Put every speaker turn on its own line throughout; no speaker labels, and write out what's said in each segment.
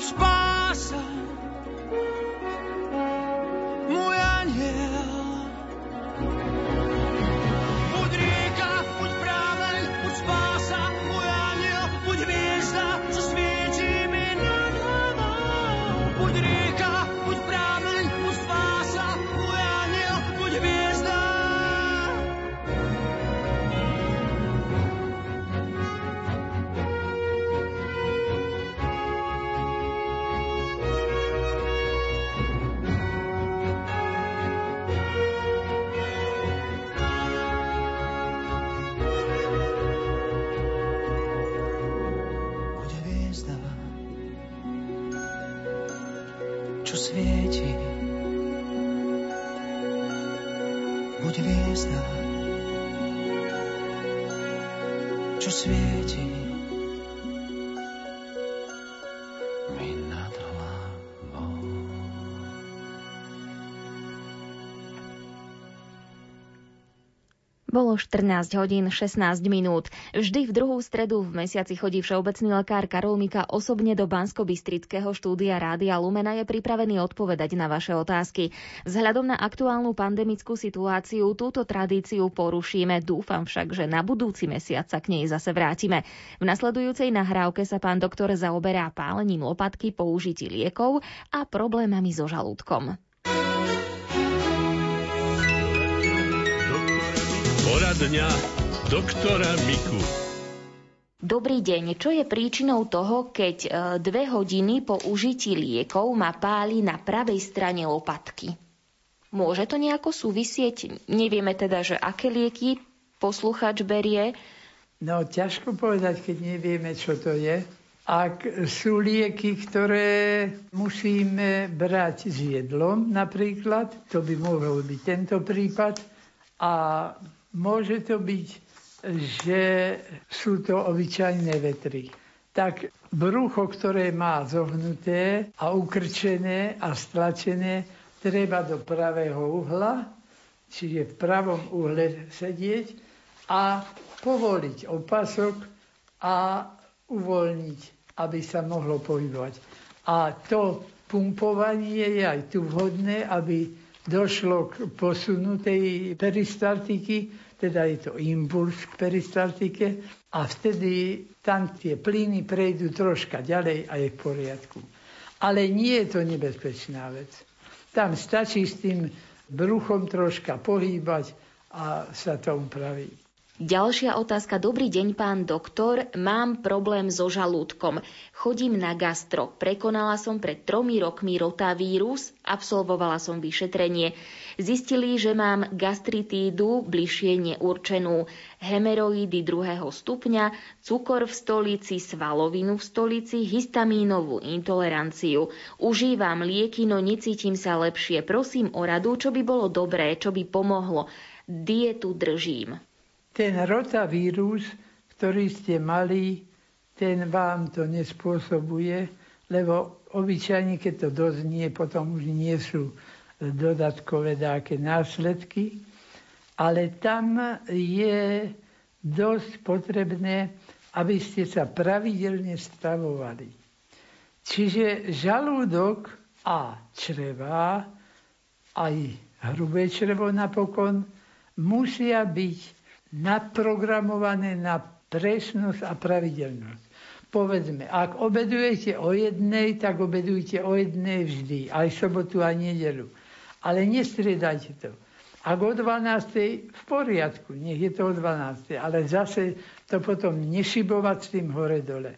spása, čo svieti. Buď hviezda, čo svieti.
Bolo 14 hodín 16 minút. Vždy v druhú stredu v mesiaci chodí všeobecný lekár Karol Mika osobne do Bansko-Bystrického štúdia Rádia Lumena je pripravený odpovedať na vaše otázky. Vzhľadom na aktuálnu pandemickú situáciu túto tradíciu porušíme. Dúfam však, že na budúci mesiac sa k nej zase vrátime. V nasledujúcej nahrávke sa pán doktor zaoberá pálením lopatky, použití liekov a problémami so žalúdkom.
Poradňa doktora Miku.
Dobrý deň. Čo je príčinou toho, keď e, dve hodiny po užití liekov ma páli na pravej strane lopatky? Môže to nejako súvisieť? Nevieme teda, že aké lieky posluchač berie.
No, ťažko povedať, keď nevieme, čo to je. Ak sú lieky, ktoré musíme brať s jedlom napríklad, to by mohol byť tento prípad. A môže to byť, že sú to obyčajné vetry. Tak brucho, ktoré má zohnuté a ukrčené a stlačené, treba do pravého uhla, čiže v pravom uhle sedieť a povoliť opasok a uvoľniť, aby sa mohlo pohybovať. A to pumpovanie je aj tu vhodné, aby došlo k posunu tej peristaltiky, teda je to impuls k peristaltike a vtedy tam tie plyny prejdú troška ďalej a je v poriadku. Ale nie je to nebezpečná vec. Tam stačí s tým bruchom troška pohýbať a sa to upraví.
Ďalšia otázka. Dobrý deň, pán doktor. Mám problém so žalúdkom. Chodím na gastro. Prekonala som pred tromi rokmi rotavírus, absolvovala som vyšetrenie. Zistili, že mám gastritídu bližšie neurčenú, hemeroidy druhého stupňa, cukor v stolici, svalovinu v stolici, histamínovú intoleranciu. Užívam lieky, no necítim sa lepšie. Prosím o radu, čo by bolo dobré, čo by pomohlo. Dietu držím.
Ten rotavírus, ktorý ste mali, ten vám to nespôsobuje, lebo obyčajne, keď to doznie, potom už nie sú dodatkové dáke následky, ale tam je dosť potrebné, aby ste sa pravidelne stravovali. Čiže žalúdok a čreva, aj hrubé črevo napokon, musia byť naprogramované na presnosť a pravidelnosť. Povedzme, ak obedujete o jednej, tak obedujte o jednej vždy, aj sobotu a nedelu. Ale nestriedajte to. Ak o 12. v poriadku, nech je to o 12. Ale zase to potom nešibovať s tým hore-dole.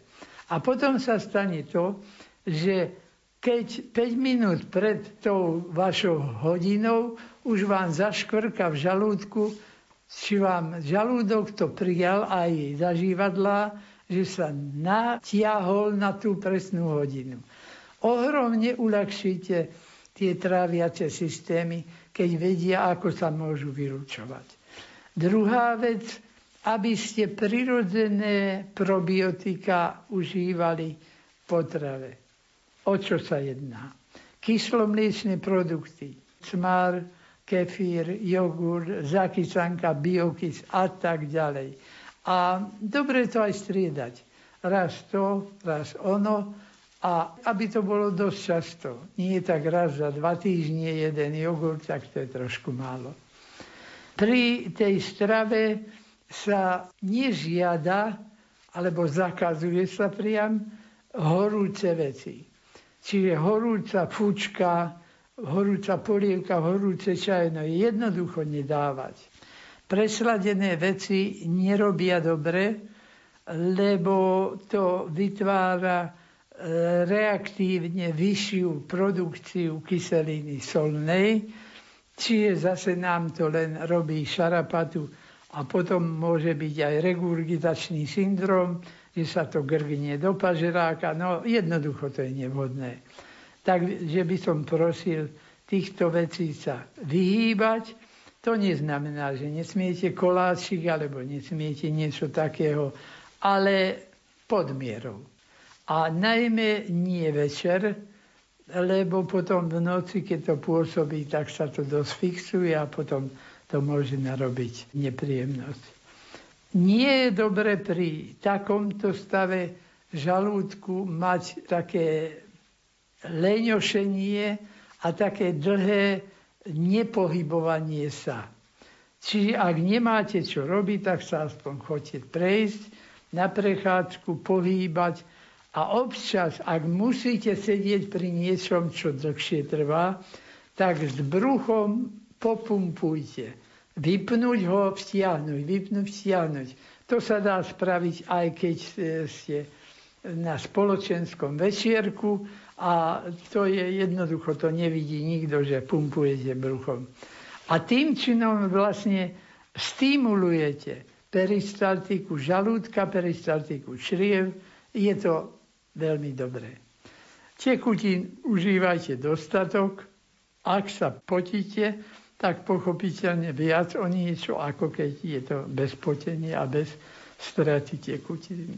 A potom sa stane to, že keď 5 minút pred tou vašou hodinou už vám zaškvrka v žalúdku, či vám žalúdok to prijal aj zažívadla, že sa natiahol na tú presnú hodinu. Ohromne uľahčíte tie tráviace systémy, keď vedia, ako sa môžu vylúčovať. Druhá vec, aby ste prirodzené probiotika užívali v potrave. O čo sa jedná? Kyslomliečné produkty, cmar, kefír, jogurt, zakysanka, biokys a tak ďalej. A dobre to aj striedať. Raz to, raz ono. A aby to bolo dosť často. Nie tak raz za dva týždne jeden jogurt, tak to je trošku málo. Pri tej strave sa nežiada, alebo zakazuje sa priam horúce veci. Čiže horúca fučka, horúca polievka, horúce čajno jednoducho nedávať. Presladené veci nerobia dobre, lebo to vytvára e, reaktívne vyššiu produkciu kyseliny solnej, čiže zase nám to len robí šarapatu a potom môže byť aj regurgitačný syndrom, že sa to grgnie do pažeráka. No jednoducho to je nevhodné. Takže by som prosil týchto vecí sa vyhýbať. To neznamená, že nesmiete koláčik alebo nesmiete niečo takého, ale pod mierou. A najmä nie večer, lebo potom v noci, keď to pôsobí, tak sa to dosť fixuje a potom to môže narobiť nepríjemnosť. Nie je dobre pri takomto stave žalúdku mať také leňošenie a také dlhé nepohybovanie sa. Čiže ak nemáte čo robiť, tak sa aspoň chodte prejsť na prechádzku, pohýbať a občas, ak musíte sedieť pri niečom, čo dlhšie trvá, tak s bruchom popumpujte. Vypnúť ho, vstiahnuť, vypnúť, vstiahnuť. To sa dá spraviť aj keď ste na spoločenskom večierku a to je jednoducho, to nevidí nikto, že pumpujete bruchom. A tým činom vlastne stimulujete peristaltiku žalúdka, peristaltiku čriev. Je to veľmi dobré. Tekutín užívajte dostatok. Ak sa potíte, tak pochopiteľne viac o niečo, ako keď je to bez potenia a bez straty tekutín.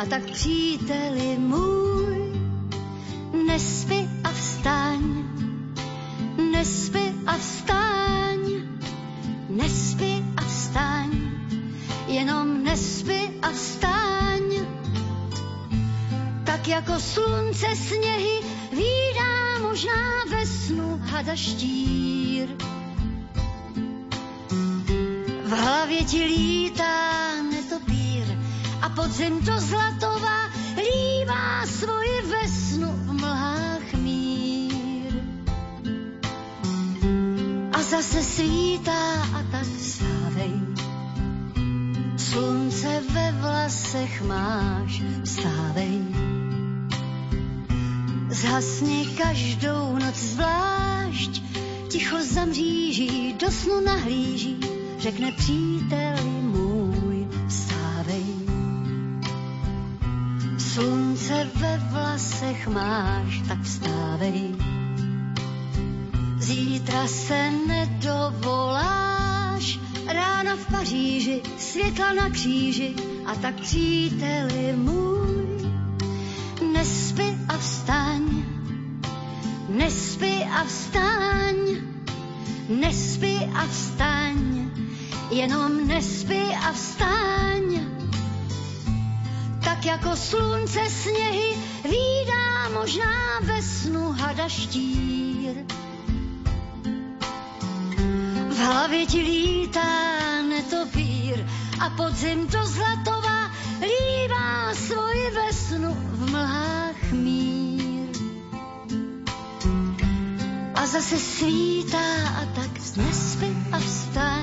a tak příteli můj, nespy a vstaň, nespy a vstaň, nespy a vstaň jenom nespy a vstaň. Tak jako slunce sněhy výdá možná ve snu hada štír. V hlavě ti a podzem to zlatová lívá svoji vesnu v mlhách mír. A zase svítá a tak vstávej Slunce ve vlasech máš, vstávej. Zhasni každou noc zvlášť, ticho zamříží, do snu nahlíží, řekne příteli máš, tak vstávej. Zítra se nedovoláš, rána v Paříži, světla na kříži a tak příteli můj. Nespy a vstaň, nespy a vstaň, nespy a vstaň, jenom nespy a vstaň. Tak jako slunce sněhy výdá možná ve snu hada štír v hlavě ti lítá netopír a podzim to zlatová lívá svoji vesnu v mlhách mír. A zase svítá a tak nespy a vstaň.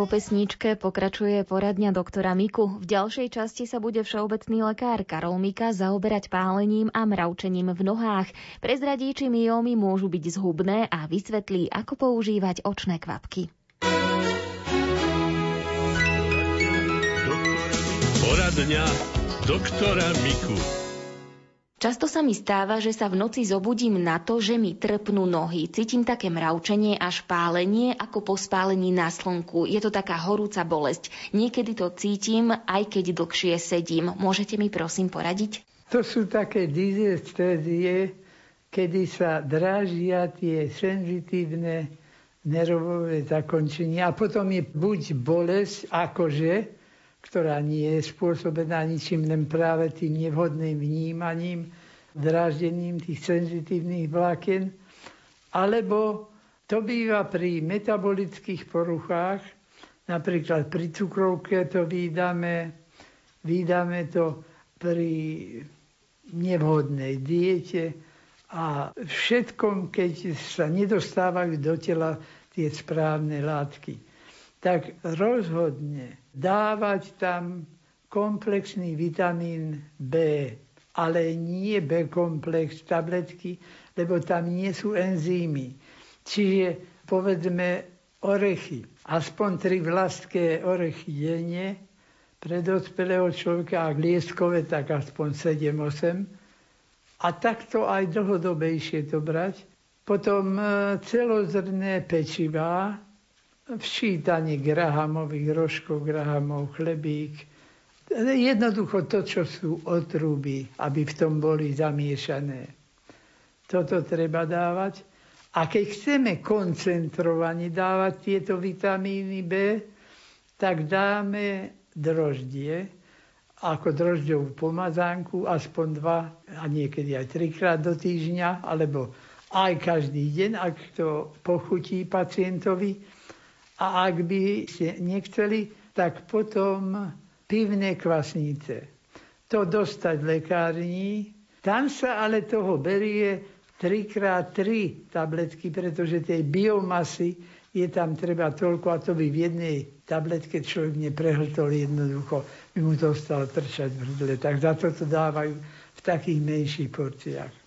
Po pesničke pokračuje poradňa doktora Miku. V ďalšej časti sa bude všeobecný lekár Karol Mika zaoberať pálením a mravčením v nohách. Prezradí, či myómy môžu byť zhubné a vysvetlí, ako používať očné kvapky.
Poradňa doktora Miku.
Často sa mi stáva, že sa v noci zobudím na to, že mi trpnú nohy. Cítim také mravčenie až pálenie, ako po spálení na slnku. Je to taká horúca bolesť. Niekedy to cítim, aj keď dlhšie sedím. Môžete mi prosím poradiť?
To sú také dizestézie, kedy sa drážia tie senzitívne nervové zakončenia a potom je buď bolesť, akože, ktorá nie je spôsobená ničím, len práve tým nevhodným vnímaním, dráždením tých senzitívnych vlákien, alebo to býva pri metabolických poruchách, napríklad pri cukrovke to vydáme, vydáme to pri nevhodnej diete a všetkom, keď sa nedostávajú do tela tie správne látky. Tak rozhodne dávať tam komplexný vitamín B, ale nie B-komplex tabletky, lebo tam nie sú enzymy. Čiže povedzme orechy, aspoň tri vlastké orechy denne, pre dospelého človeka, ak lieskové, tak aspoň 7-8. A takto aj dlhodobejšie to brať. Potom e, celozrné pečivá, včítanie grahamových rožkov, grahamov, chlebík. Jednoducho to, čo sú otruby, aby v tom boli zamiešané. Toto treba dávať. A keď chceme koncentrovane dávať tieto vitamíny B, tak dáme droždie, ako drožďovú pomazánku, aspoň dva a niekedy aj trikrát do týždňa, alebo aj každý deň, ak to pochutí pacientovi a ak by ste nechceli, tak potom pivné kvasnice. To dostať v lekárni. Tam sa ale toho berie 3x3 tabletky, pretože tej biomasy je tam treba toľko a to by v jednej tabletke človek neprehltol jednoducho, by mu to stalo trčať v hrdle. Tak za to to dávajú v takých menších porciách.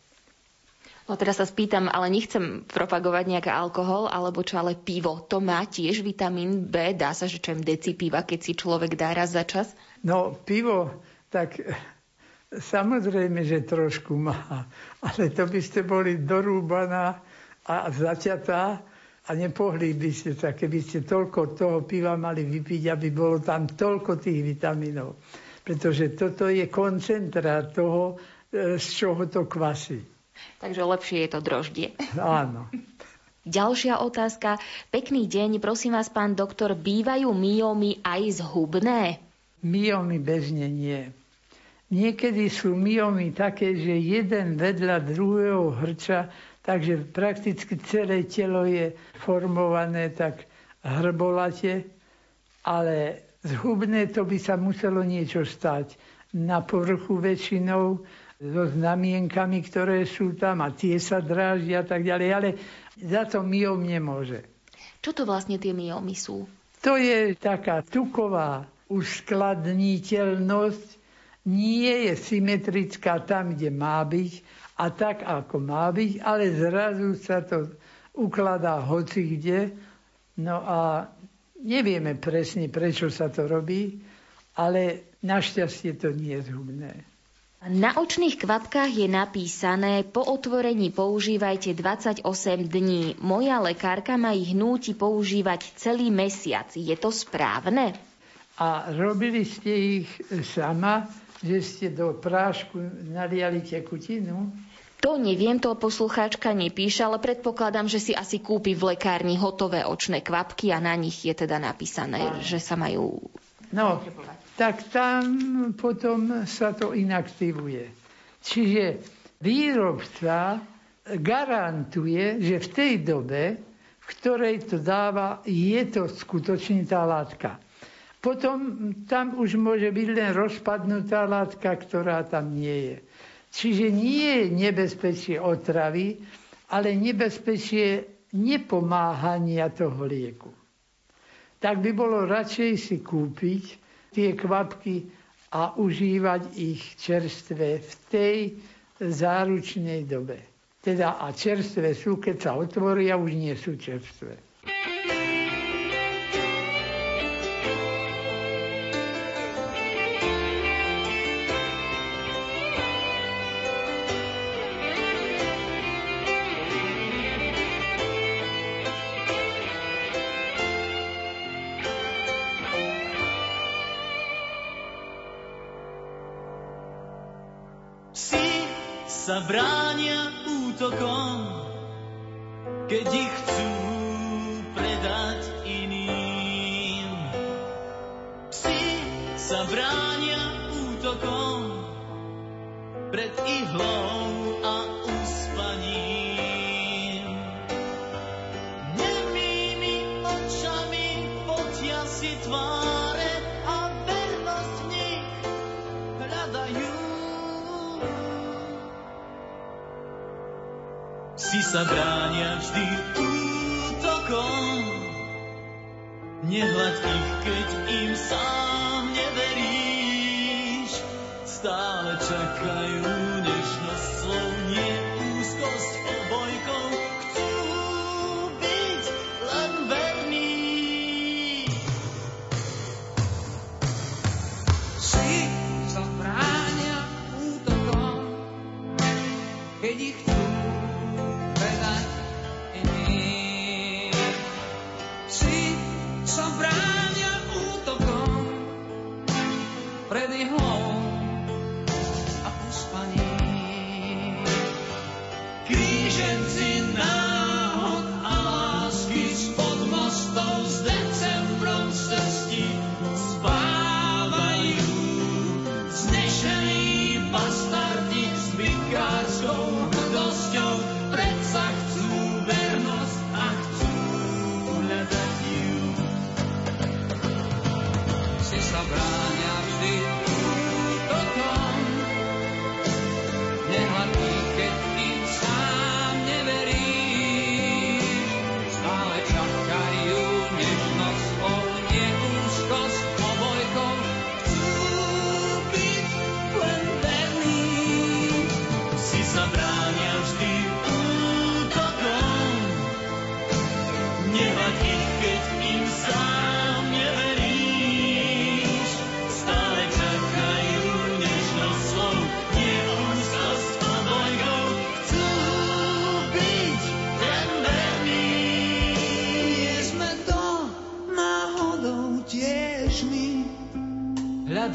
No teraz sa spýtam, ale nechcem propagovať nejaký alkohol, alebo čo, ale pivo. To má tiež vitamín B? Dá sa, že čo deci piva, keď si človek dá raz za čas?
No, pivo, tak samozrejme, že trošku má. Ale to by ste boli dorúbaná a zaťatá a nepohli by ste sa, keby ste toľko toho piva mali vypiť, aby bolo tam toľko tých vitamínov. Pretože toto je koncentrát toho, e, z čoho to kvasí.
Takže lepšie je to droždie.
Áno.
Ďalšia otázka. Pekný deň, prosím vás, pán doktor, bývajú myomy aj zhubné?
Myomy bežne nie. Niekedy sú myomy také, že jeden vedľa druhého hrča, takže prakticky celé telo je formované tak hrbolate, ale zhubné to by sa muselo niečo stať. Na povrchu väčšinou so znamienkami, ktoré sú tam a tie sa dráždia a tak ďalej, ale za to myom nemôže.
Čo to vlastne tie myomy sú?
To je taká tuková uskladniteľnosť, nie je symetrická tam, kde má byť a tak, ako má byť, ale zrazu sa to ukladá hoci kde. No a nevieme presne, prečo sa to robí, ale našťastie to nie je zhubné.
Na očných kvapkách je napísané, po otvorení používajte 28 dní. Moja lekárka ma ich núti používať celý mesiac. Je to správne?
A robili ste ich sama, že ste do prášku naliali tekutinu?
To neviem, to poslucháčka nepíše, ale predpokladám, že si asi kúpi v lekárni hotové očné kvapky a na nich je teda napísané, že sa majú...
No, tak tam potom sa to inaktivuje. Čiže výrobca garantuje, že v tej dobe, v ktorej to dáva, je to skutočne tá látka. Potom tam už môže byť len rozpadnutá látka, ktorá tam nie je. Čiže nie je nebezpečie otravy, ale nebezpečie nepomáhania toho lieku. Tak by bolo radšej si kúpiť tie kvapky a užívať ich čerstvé v tej záručnej dobe. Teda a čerstvé sú, keď sa otvoria, už nie sú čerstvé.
Sa bránia útokom, keď ich chcú predať iným. Psi sa bránia útokom pred ihlou sa bránia vždy útokom. Nehľad ich, keď im sám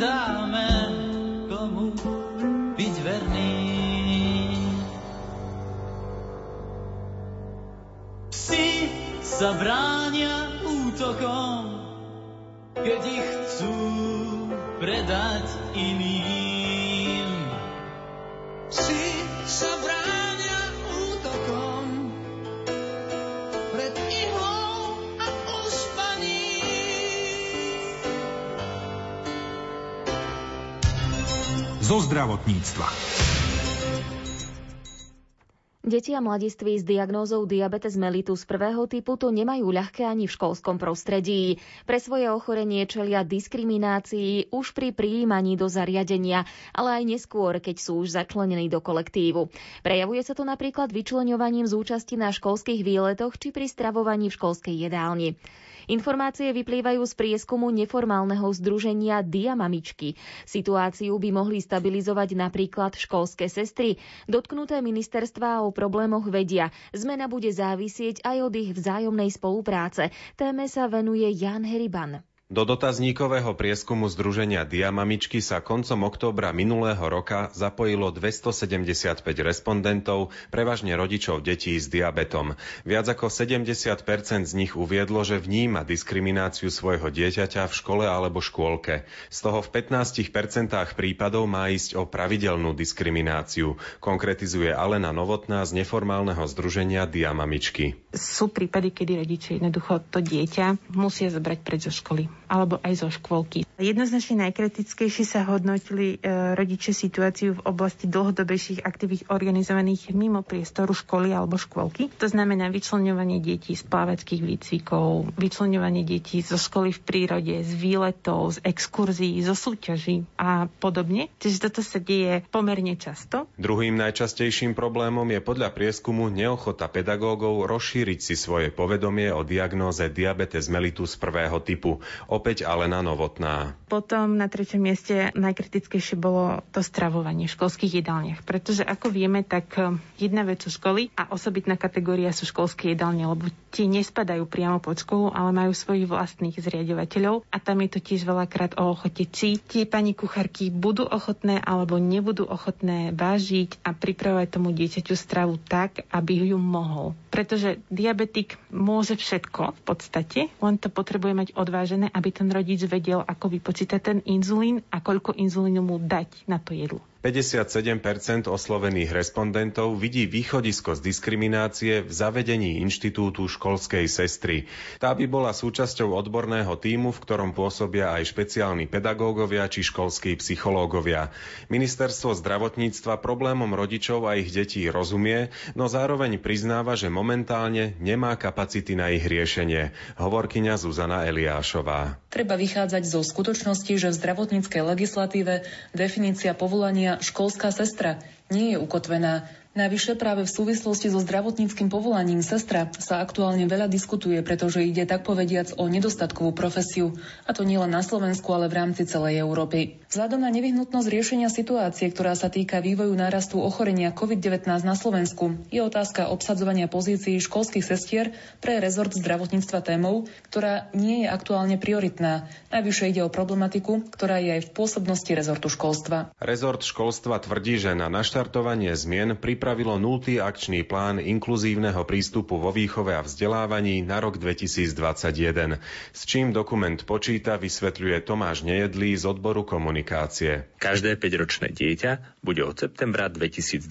Adam. Zdravotníctva.
Deti a mladiství s diagnózou diabetes mellitus prvého typu to nemajú ľahké ani v školskom prostredí. Pre svoje ochorenie čelia diskriminácii už pri prijímaní do zariadenia, ale aj neskôr, keď sú už začlenení do kolektívu. Prejavuje sa to napríklad vyčleňovaním z účasti na školských výletoch či pri stravovaní v školskej jedálni. Informácie vyplývajú z prieskumu neformálneho združenia Diamamičky. Situáciu by mohli stabilizovať napríklad školské sestry. Dotknuté ministerstva o problémoch vedia. Zmena bude závisieť aj od ich vzájomnej spolupráce. Téme sa venuje Jan Heriban.
Do dotazníkového prieskumu Združenia Diamamičky sa koncom októbra minulého roka zapojilo 275 respondentov, prevažne rodičov detí s diabetom. Viac ako 70% z nich uviedlo, že vníma diskrimináciu svojho dieťaťa v škole alebo škôlke. Z toho v 15% prípadov má ísť o pravidelnú diskrimináciu, konkretizuje Alena Novotná z neformálneho združenia Diamamičky.
Sú prípady, kedy rodičia jednoducho to dieťa musia zobrať preč zo školy alebo aj zo škôlky. Jednoznačne najkritickejšie sa hodnotili e, rodiče situáciu v oblasti dlhodobejších aktivít organizovaných mimo priestoru školy alebo škôlky. To znamená vyčlenovanie detí z pláveckých výcvikov, vyčlenovanie detí zo školy v prírode, z výletov, z exkurzií, zo súťaží a podobne. Čiže toto sa deje pomerne často.
Druhým najčastejším problémom je podľa prieskumu neochota pedagógov rozšíriť si svoje povedomie o diagnóze diabetes mellitus prvého typu. Opäť Alena Novotná.
Potom na treťom mieste najkritickejšie bolo to stravovanie v školských jedálniach, pretože ako vieme, tak e, jedna vec sú školy a osobitná kategória sú školské jedálne, lebo tie nespadajú priamo pod školu, ale majú svojich vlastných zriadovateľov a tam je to tiež veľakrát o ochote, či tie pani kuchárky budú ochotné alebo nebudú ochotné vážiť a pripravovať tomu dieťaťu stravu tak, aby ju mohol. Pretože diabetik môže všetko v podstate, len to potrebuje mať odvážené aby ten rodič vedel, ako vypočítať ten inzulín a koľko inzulínu mu dať na to jedlo.
57% oslovených respondentov vidí východisko z diskriminácie v zavedení inštitútu školskej sestry. Tá by bola súčasťou odborného týmu, v ktorom pôsobia aj špeciálni pedagógovia či školskí psychológovia. Ministerstvo zdravotníctva problémom rodičov a ich detí rozumie, no zároveň priznáva, že momentálne nemá kapacity na ich riešenie. Hovorkyňa Zuzana Eliášová.
Treba vychádzať zo skutočnosti, že v zdravotníckej legislatíve definícia povolania školská sestra nie je ukotvená Najvyššie práve v súvislosti so zdravotníckým povolaním sestra sa aktuálne veľa diskutuje, pretože ide tak povediac o nedostatkovú profesiu, a to nielen na Slovensku, ale v rámci celej Európy. Vzhľadom na nevyhnutnosť riešenia situácie, ktorá sa týka vývoju nárastu ochorenia COVID-19 na Slovensku, je otázka obsadzovania pozícií školských sestier pre rezort zdravotníctva témou, ktorá nie je aktuálne prioritná. Najvyššie ide o problematiku, ktorá je aj v pôsobnosti rezortu školstva.
Rezort školstva tvrdí, že na naštartovanie zmien pripravuje pripravilo nultý akčný plán inkluzívneho prístupu vo výchove a vzdelávaní na rok 2021, s čím dokument počíta, vysvetľuje Tomáš Nejedlý z odboru komunikácie.
Každé 5-ročné dieťa bude od septembra 2021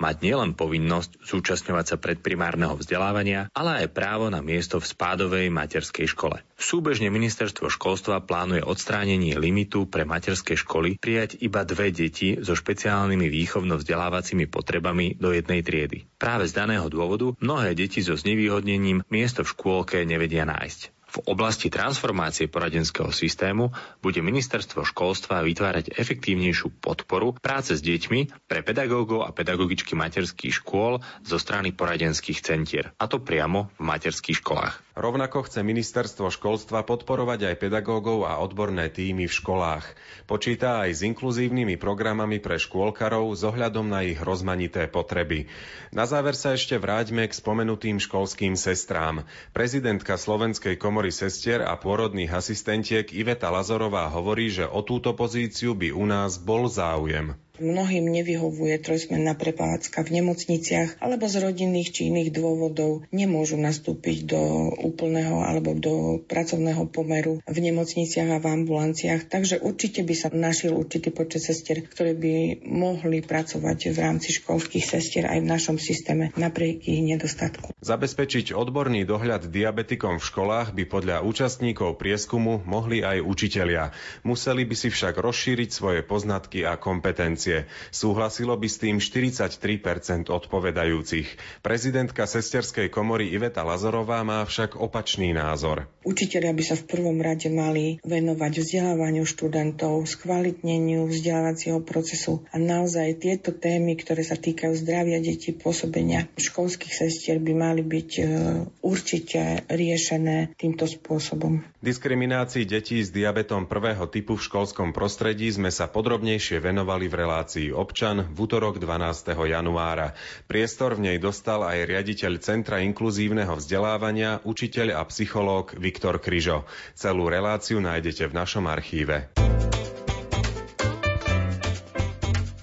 mať nielen povinnosť zúčastňovať sa predprimárneho vzdelávania, ale aj právo na miesto v spádovej materskej škole. Súbežne ministerstvo školstva plánuje odstránenie limitu pre materské školy prijať iba dve deti so špeciálnymi výchovno-vzdelávacími potrebami do jednej triedy. Práve z daného dôvodu mnohé deti so znevýhodnením miesto v škôlke nevedia nájsť. V oblasti transformácie poradenského systému bude ministerstvo školstva vytvárať efektívnejšiu podporu práce s deťmi pre pedagógov a pedagogičky materských škôl zo strany poradenských centier, a to priamo v materských školách.
Rovnako chce ministerstvo školstva podporovať aj pedagógov a odborné týmy v školách. Počíta aj s inkluzívnymi programami pre škôlkarov s ohľadom na ich rozmanité potreby. Na záver sa ešte vráťme k spomenutým školským sestrám. Prezidentka Slovenskej komory sestier a pôrodných asistentiek Iveta Lazorová hovorí, že o túto pozíciu by u nás bol záujem.
Mnohým nevyhovuje trojsmenná prepádzka v nemocniciach alebo z rodinných či iných dôvodov nemôžu nastúpiť do úplného alebo do pracovného pomeru v nemocniciach a v ambulanciách. Takže určite by sa našiel určitý počet sestier, ktoré by mohli pracovať v rámci školských sestier aj v našom systéme napriek ich nedostatku.
Zabezpečiť odborný dohľad diabetikom v školách by podľa účastníkov prieskumu mohli aj učitelia. Museli by si však rozšíriť svoje poznatky a kompetencie funkcie. Súhlasilo by s tým 43% odpovedajúcich. Prezidentka sesterskej komory Iveta Lazorová má však opačný názor.
Učiteľia by sa v prvom rade mali venovať vzdelávaniu študentov, skvalitneniu vzdelávacieho procesu a naozaj tieto témy, ktoré sa týkajú zdravia detí, pôsobenia školských sestier by mali byť e, určite riešené týmto spôsobom.
Diskriminácii detí s diabetom prvého typu v školskom prostredí sme sa podrobnejšie venovali v relácii relácii Občan v útorok 12. januára. Priestor v nej dostal aj riaditeľ Centra inkluzívneho vzdelávania, učiteľ a psychológ Viktor Kryžo. Celú reláciu nájdete v našom archíve.